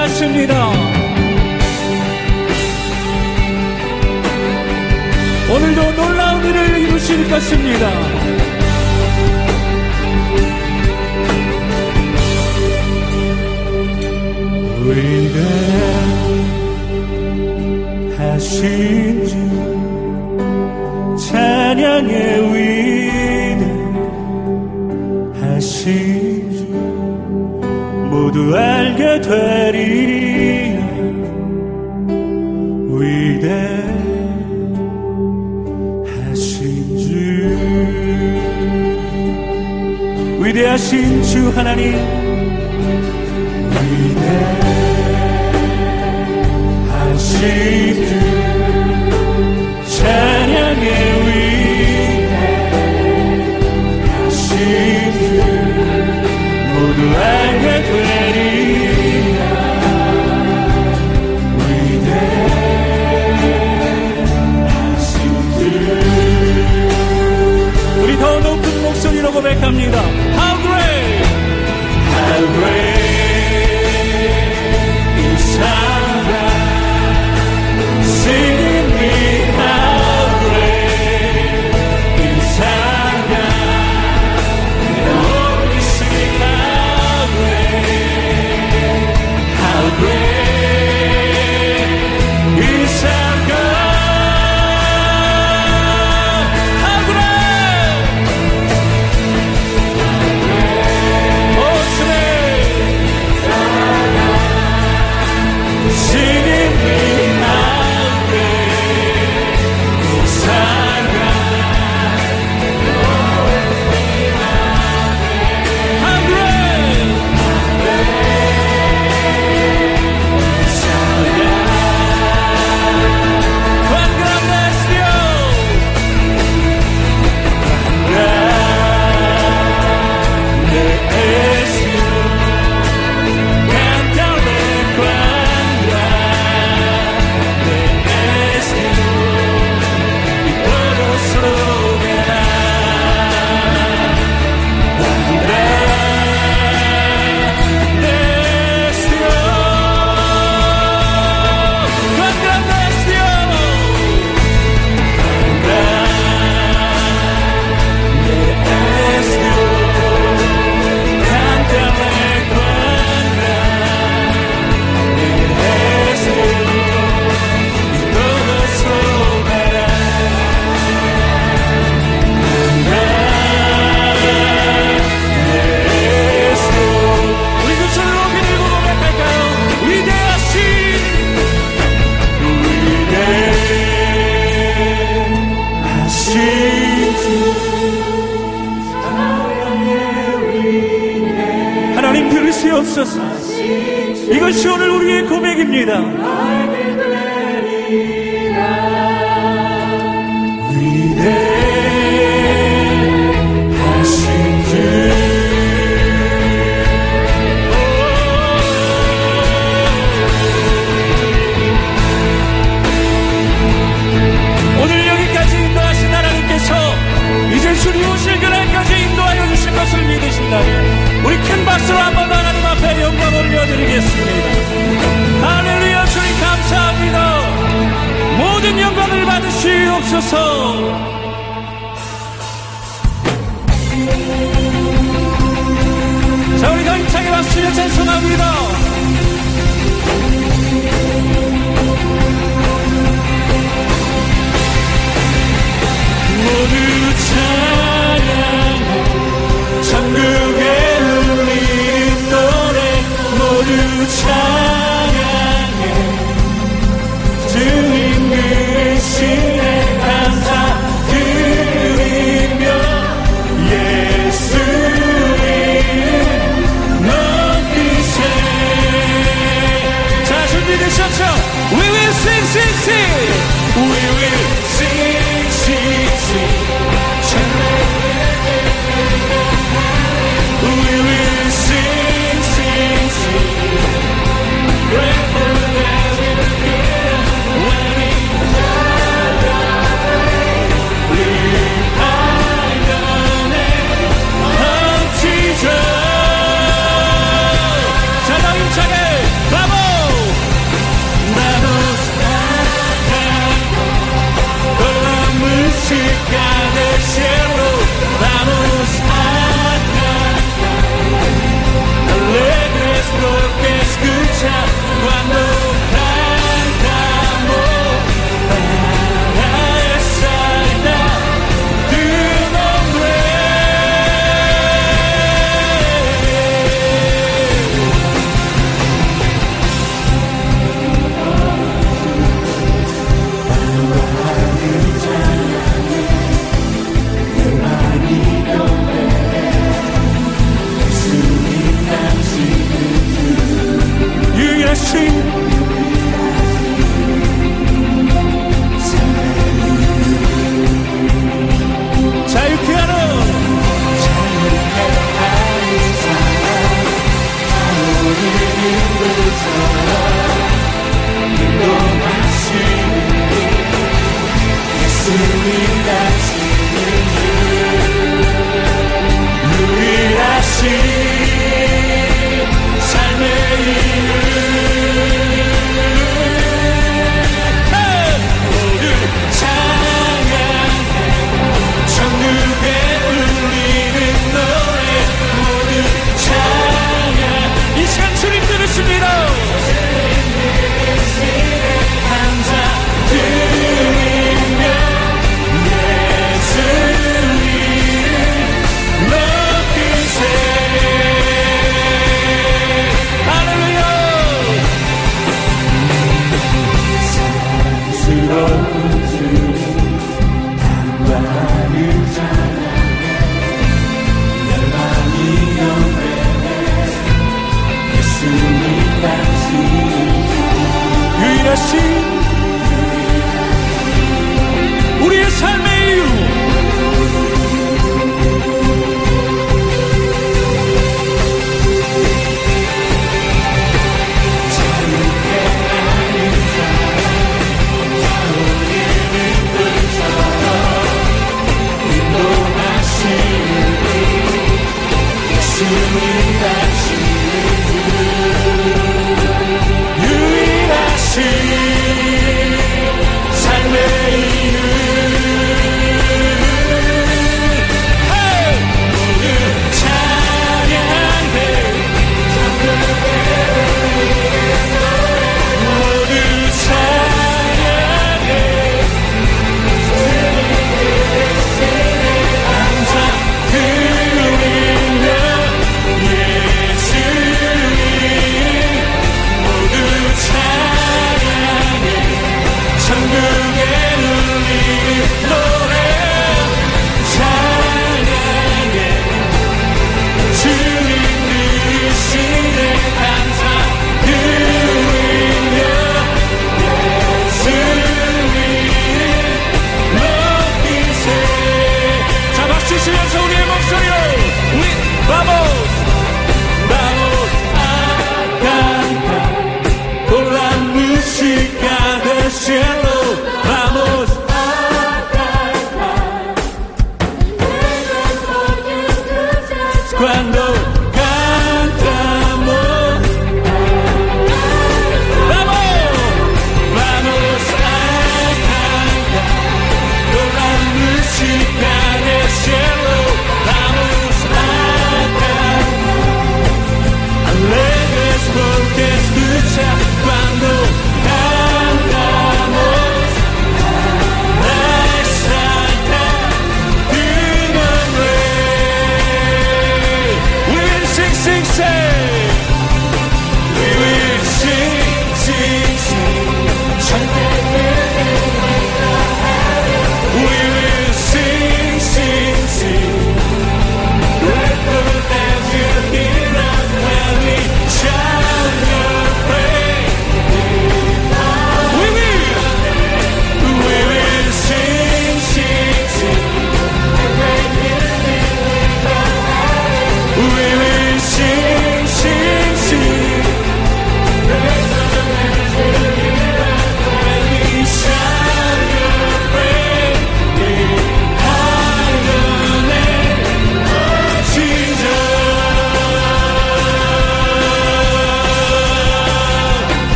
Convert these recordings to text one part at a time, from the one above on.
하십니다. 오늘도 놀라운 일을 이루실 것입니다. 우리가 하신 주 찬양의 위대 하신 주 모두 알게 되리 되신 주 하나님 위대하신 주 찬양의 위대하신 주 모두 알게 되리 우리 더 높은 목소리로 고백합니다.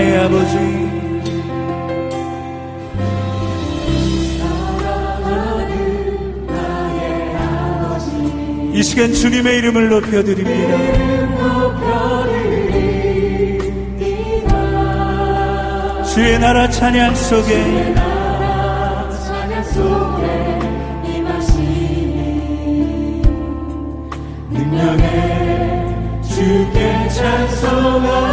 나의 아버지 이 시간 주님의 이름을 높여드립니다. 주의 나라 찬양 속에 임하시니 능력에 주께 찬송하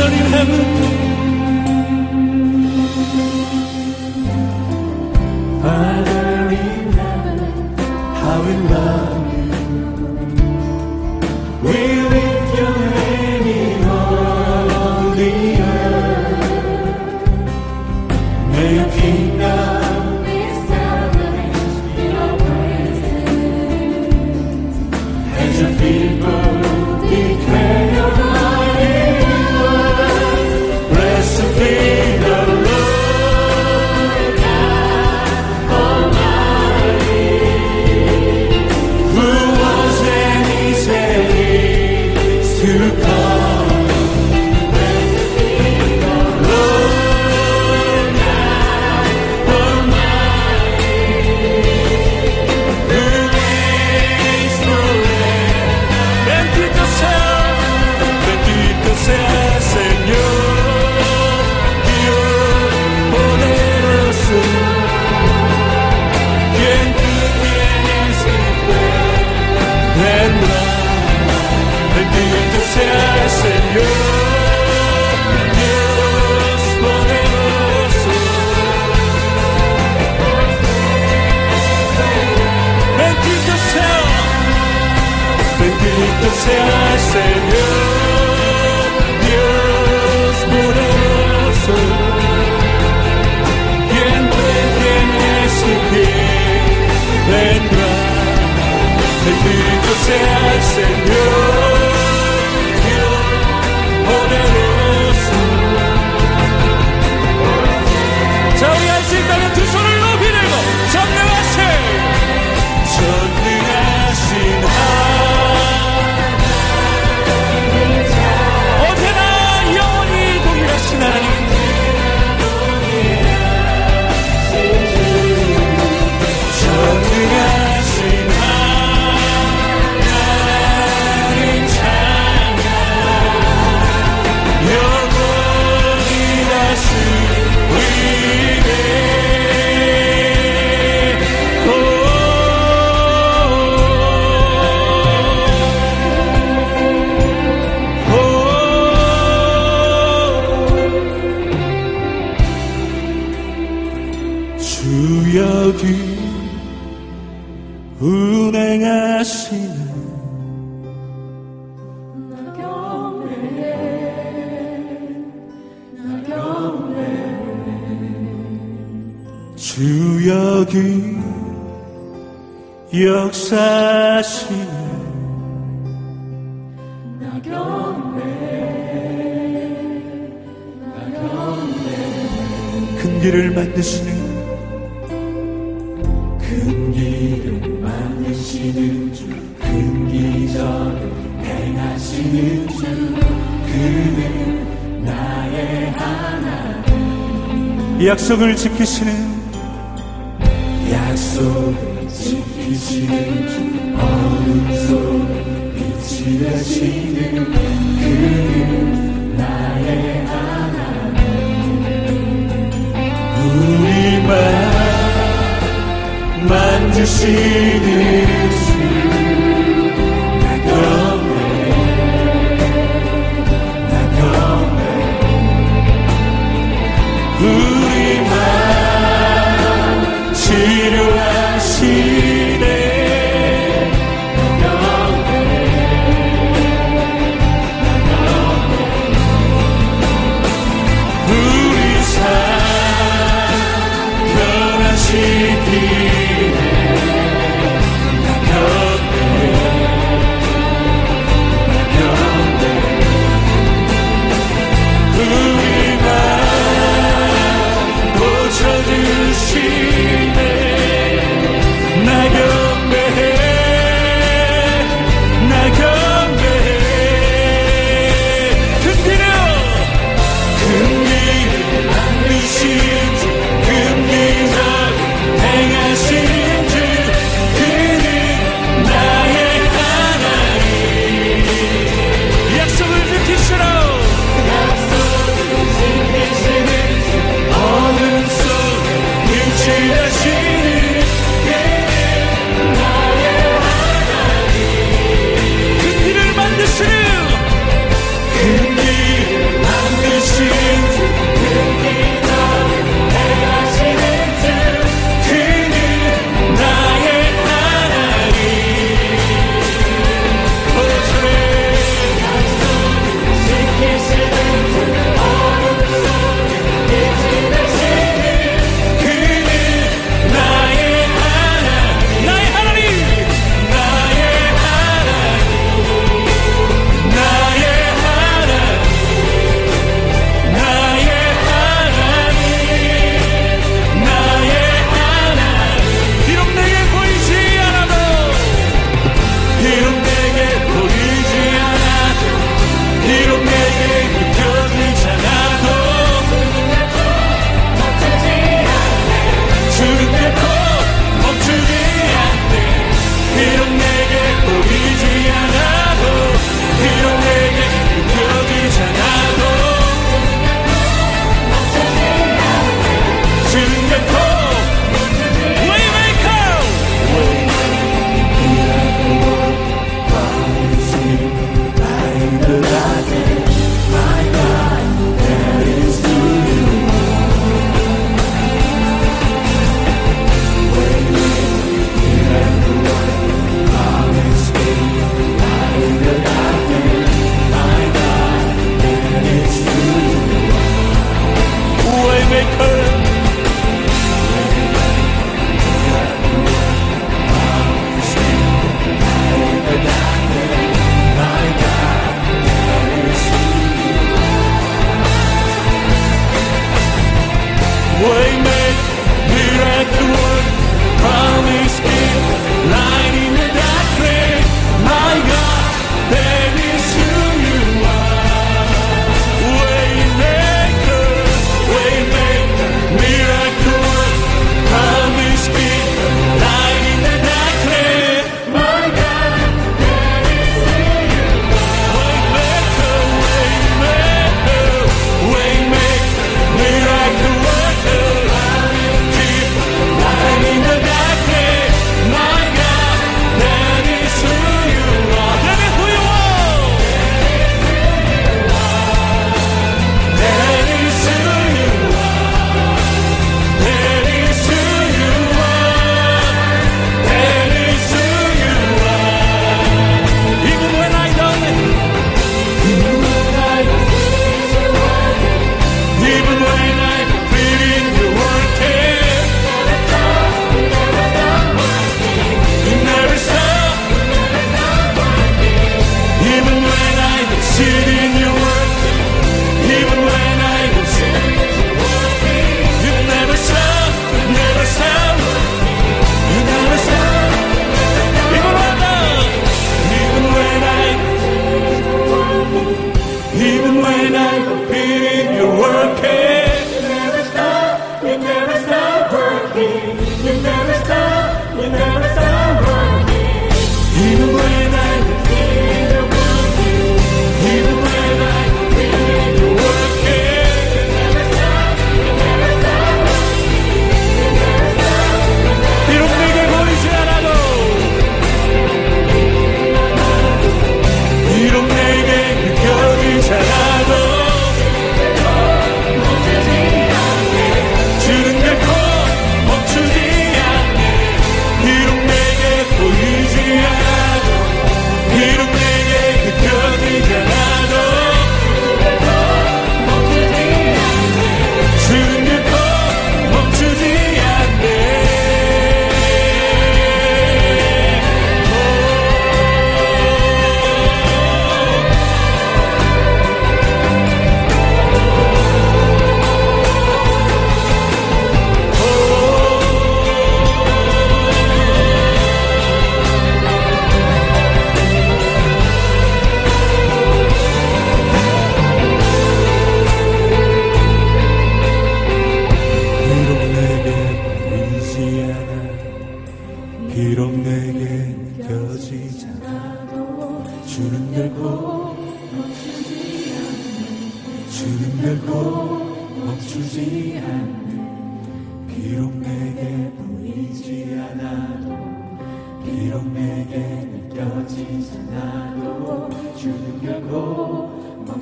whether in heaven, Father in heaven, how in love. God. sea el Señor, Dios poderoso, quien pretende su pie vendrá. Bendito sea el Señor. 길을 만드시는 큰 길을 만드시는 주큰 기적을 행하시는 주 그는 나의 하나님. 약속을 지키시는 약 속을 지키시는 주 어둠 속에 빛이 되시는 그는 나의 우리 만 만지시는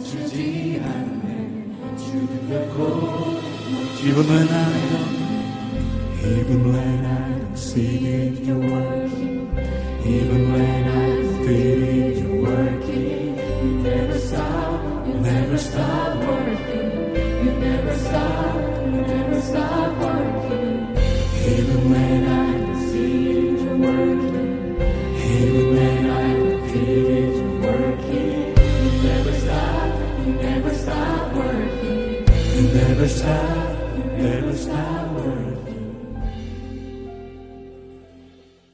주지 않네 주를 even when I don't even when I don't see it your word even when I feel it never stop, never stop.